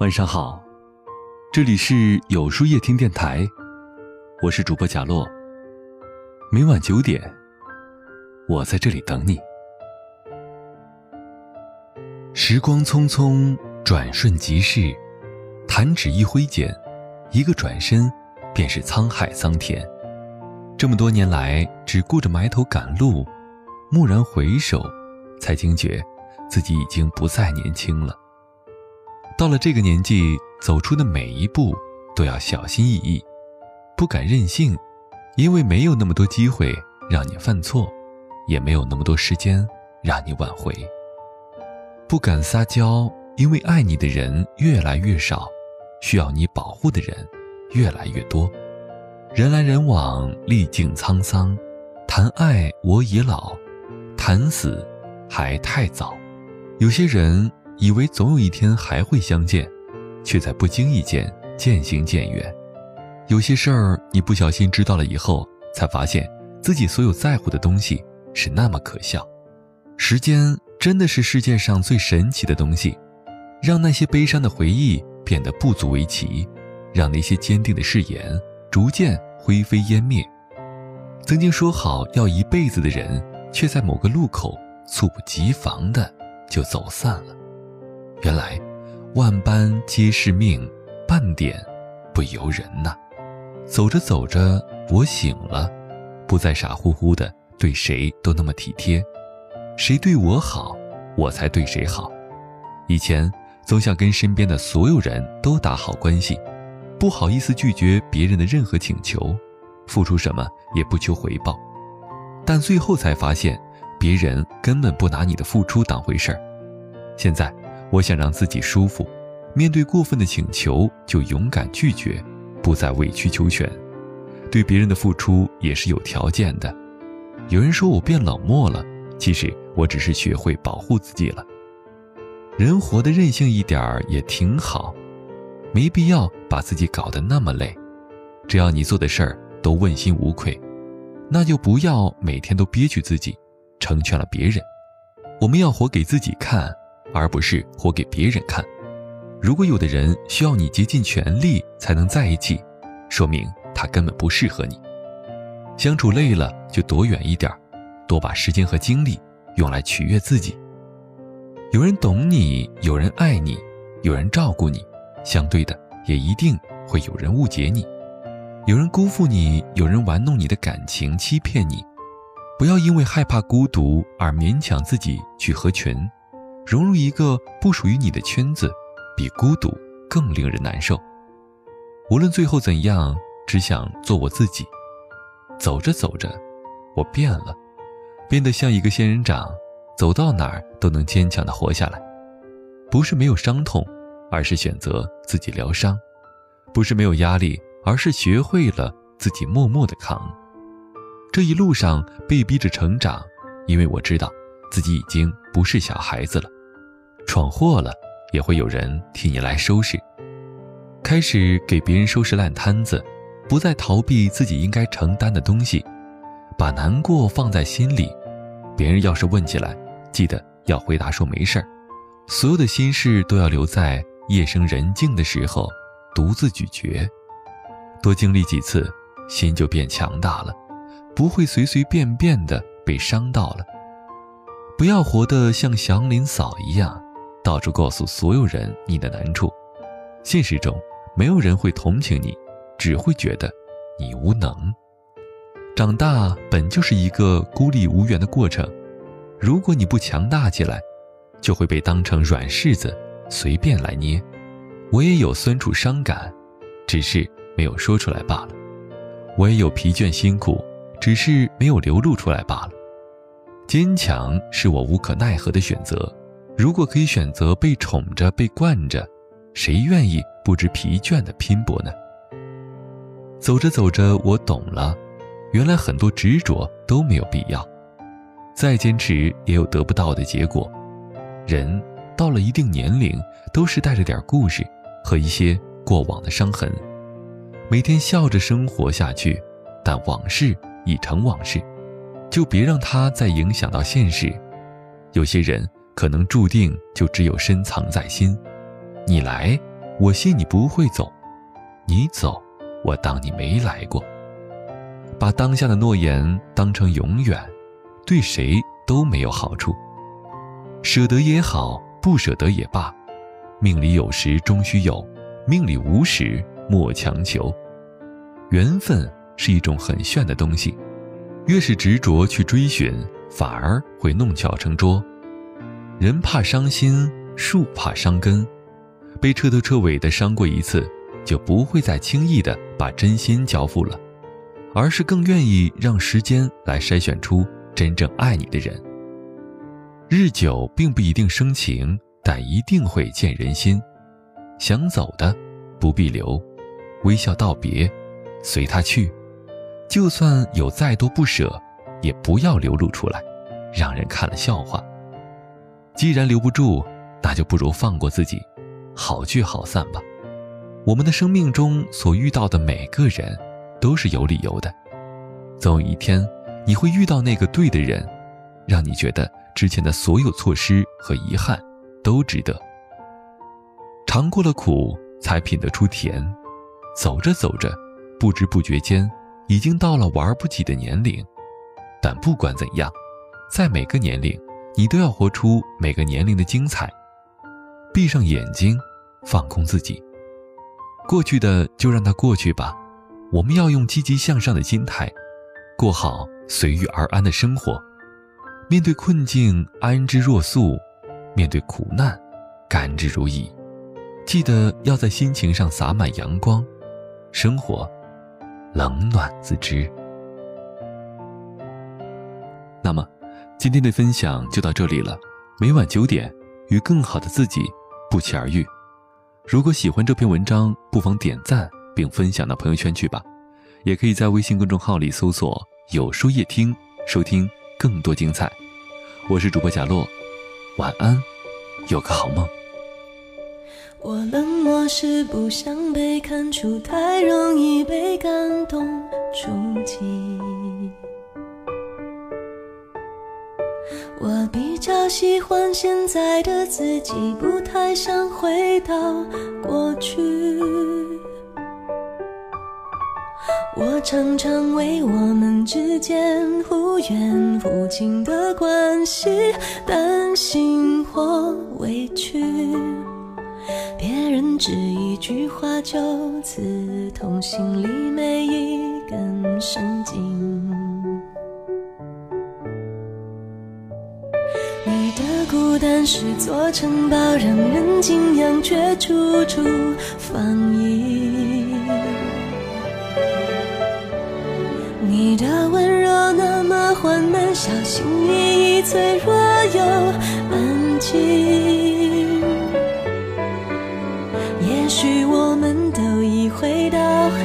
晚上好，这里是有书夜听电台，我是主播贾洛。每晚九点，我在这里等你。时光匆匆，转瞬即逝，弹指一挥间，一个转身，便是沧海桑田。这么多年来，只顾着埋头赶路，蓦然回首，才惊觉自己已经不再年轻了。到了这个年纪，走出的每一步都要小心翼翼，不敢任性，因为没有那么多机会让你犯错，也没有那么多时间让你挽回。不敢撒娇，因为爱你的人越来越少，需要你保护的人越来越多。人来人往，历尽沧桑，谈爱我已老，谈死还太早。有些人。以为总有一天还会相见，却在不经意间渐行渐远。有些事儿你不小心知道了以后，才发现自己所有在乎的东西是那么可笑。时间真的是世界上最神奇的东西，让那些悲伤的回忆变得不足为奇，让那些坚定的誓言逐渐灰飞烟灭。曾经说好要一辈子的人，却在某个路口猝不及防的就走散了。原来，万般皆是命，半点不由人呐。走着走着，我醒了，不再傻乎乎的对谁都那么体贴。谁对我好，我才对谁好。以前总想跟身边的所有人都打好关系，不好意思拒绝别人的任何请求，付出什么也不求回报。但最后才发现，别人根本不拿你的付出当回事儿。现在。我想让自己舒服，面对过分的请求就勇敢拒绝，不再委曲求全。对别人的付出也是有条件的。有人说我变冷漠了，其实我只是学会保护自己了。人活得任性一点儿也挺好，没必要把自己搞得那么累。只要你做的事儿都问心无愧，那就不要每天都憋屈自己，成全了别人。我们要活给自己看。而不是活给别人看。如果有的人需要你竭尽全力才能在一起，说明他根本不适合你。相处累了就躲远一点，多把时间和精力用来取悦自己。有人懂你，有人爱你，有人照顾你，相对的也一定会有人误解你。有人辜负你，有人玩弄你的感情，欺骗你。不要因为害怕孤独而勉强自己去合群。融入一个不属于你的圈子，比孤独更令人难受。无论最后怎样，只想做我自己。走着走着，我变了，变得像一个仙人掌，走到哪儿都能坚强的活下来。不是没有伤痛，而是选择自己疗伤；不是没有压力，而是学会了自己默默的扛。这一路上被逼着成长，因为我知道自己已经不是小孩子了。闯祸了，也会有人替你来收拾。开始给别人收拾烂摊子，不再逃避自己应该承担的东西，把难过放在心里。别人要是问起来，记得要回答说没事儿。所有的心事都要留在夜深人静的时候，独自咀嚼。多经历几次，心就变强大了，不会随随便便的被伤到了。不要活得像祥林嫂一样。到处告诉所有人你的难处，现实中没有人会同情你，只会觉得你无能。长大本就是一个孤立无援的过程，如果你不强大起来，就会被当成软柿子随便来捏。我也有酸楚伤感，只是没有说出来罢了；我也有疲倦辛苦，只是没有流露出来罢了。坚强是我无可奈何的选择。如果可以选择被宠着、被惯着，谁愿意不知疲倦的拼搏呢？走着走着，我懂了，原来很多执着都没有必要，再坚持也有得不到的结果。人到了一定年龄，都是带着点故事和一些过往的伤痕，每天笑着生活下去，但往事已成往事，就别让它再影响到现实。有些人。可能注定就只有深藏在心，你来，我信你不会走，你走，我当你没来过。把当下的诺言当成永远，对谁都没有好处。舍得也好，不舍得也罢，命里有时终须有，命里无时莫强求。缘分是一种很炫的东西，越是执着去追寻，反而会弄巧成拙。人怕伤心，树怕伤根。被彻头彻尾的伤过一次，就不会再轻易的把真心交付了，而是更愿意让时间来筛选出真正爱你的人。日久并不一定生情，但一定会见人心。想走的，不必留，微笑道别，随他去。就算有再多不舍，也不要流露出来，让人看了笑话。既然留不住，那就不如放过自己，好聚好散吧。我们的生命中所遇到的每个人，都是有理由的。总有一天，你会遇到那个对的人，让你觉得之前的所有错失和遗憾都值得。尝过了苦，才品得出甜。走着走着，不知不觉间，已经到了玩不起的年龄。但不管怎样，在每个年龄。你都要活出每个年龄的精彩。闭上眼睛，放空自己。过去的就让它过去吧。我们要用积极向上的心态，过好随遇而安的生活。面对困境，安之若素；面对苦难，甘之如饴。记得要在心情上洒满阳光，生活冷暖自知。那么。今天的分享就到这里了，每晚九点，与更好的自己不期而遇。如果喜欢这篇文章，不妨点赞并分享到朋友圈去吧。也可以在微信公众号里搜索“有书夜听”，收听更多精彩。我是主播贾洛，晚安，有个好梦。我冷漠是不想被看出，太容易被感动触及。我比较喜欢现在的自己，不太想回到过去。我常常为我们之间忽远忽近的关系担心或委屈，别人只一句话就刺痛心里每一根神经。但是座城堡，让人敬仰，却处处防御。你的温柔那么缓慢，小心翼翼，脆弱又安静。也许我们都已回到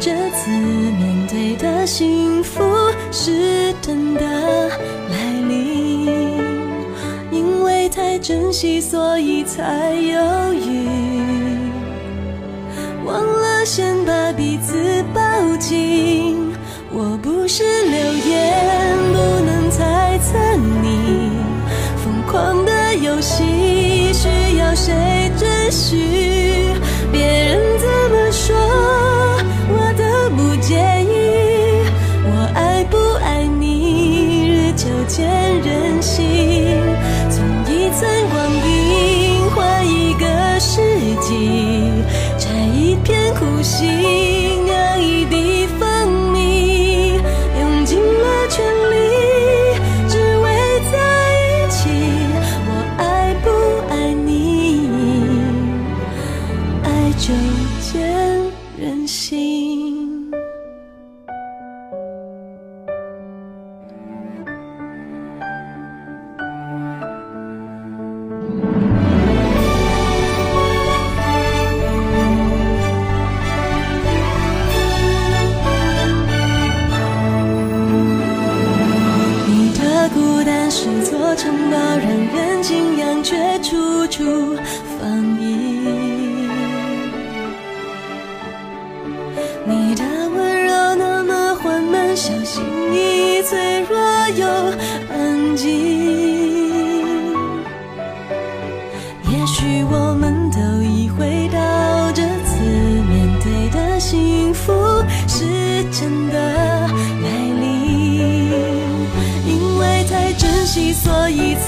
这次面对的幸福是真的。珍惜，所以才犹豫，忘了先把彼此抱紧。我不是流言，不能猜测你疯狂的游戏，需要谁准许？别人怎么说，我都不介意。我爱不爱你，日久见人行，所以。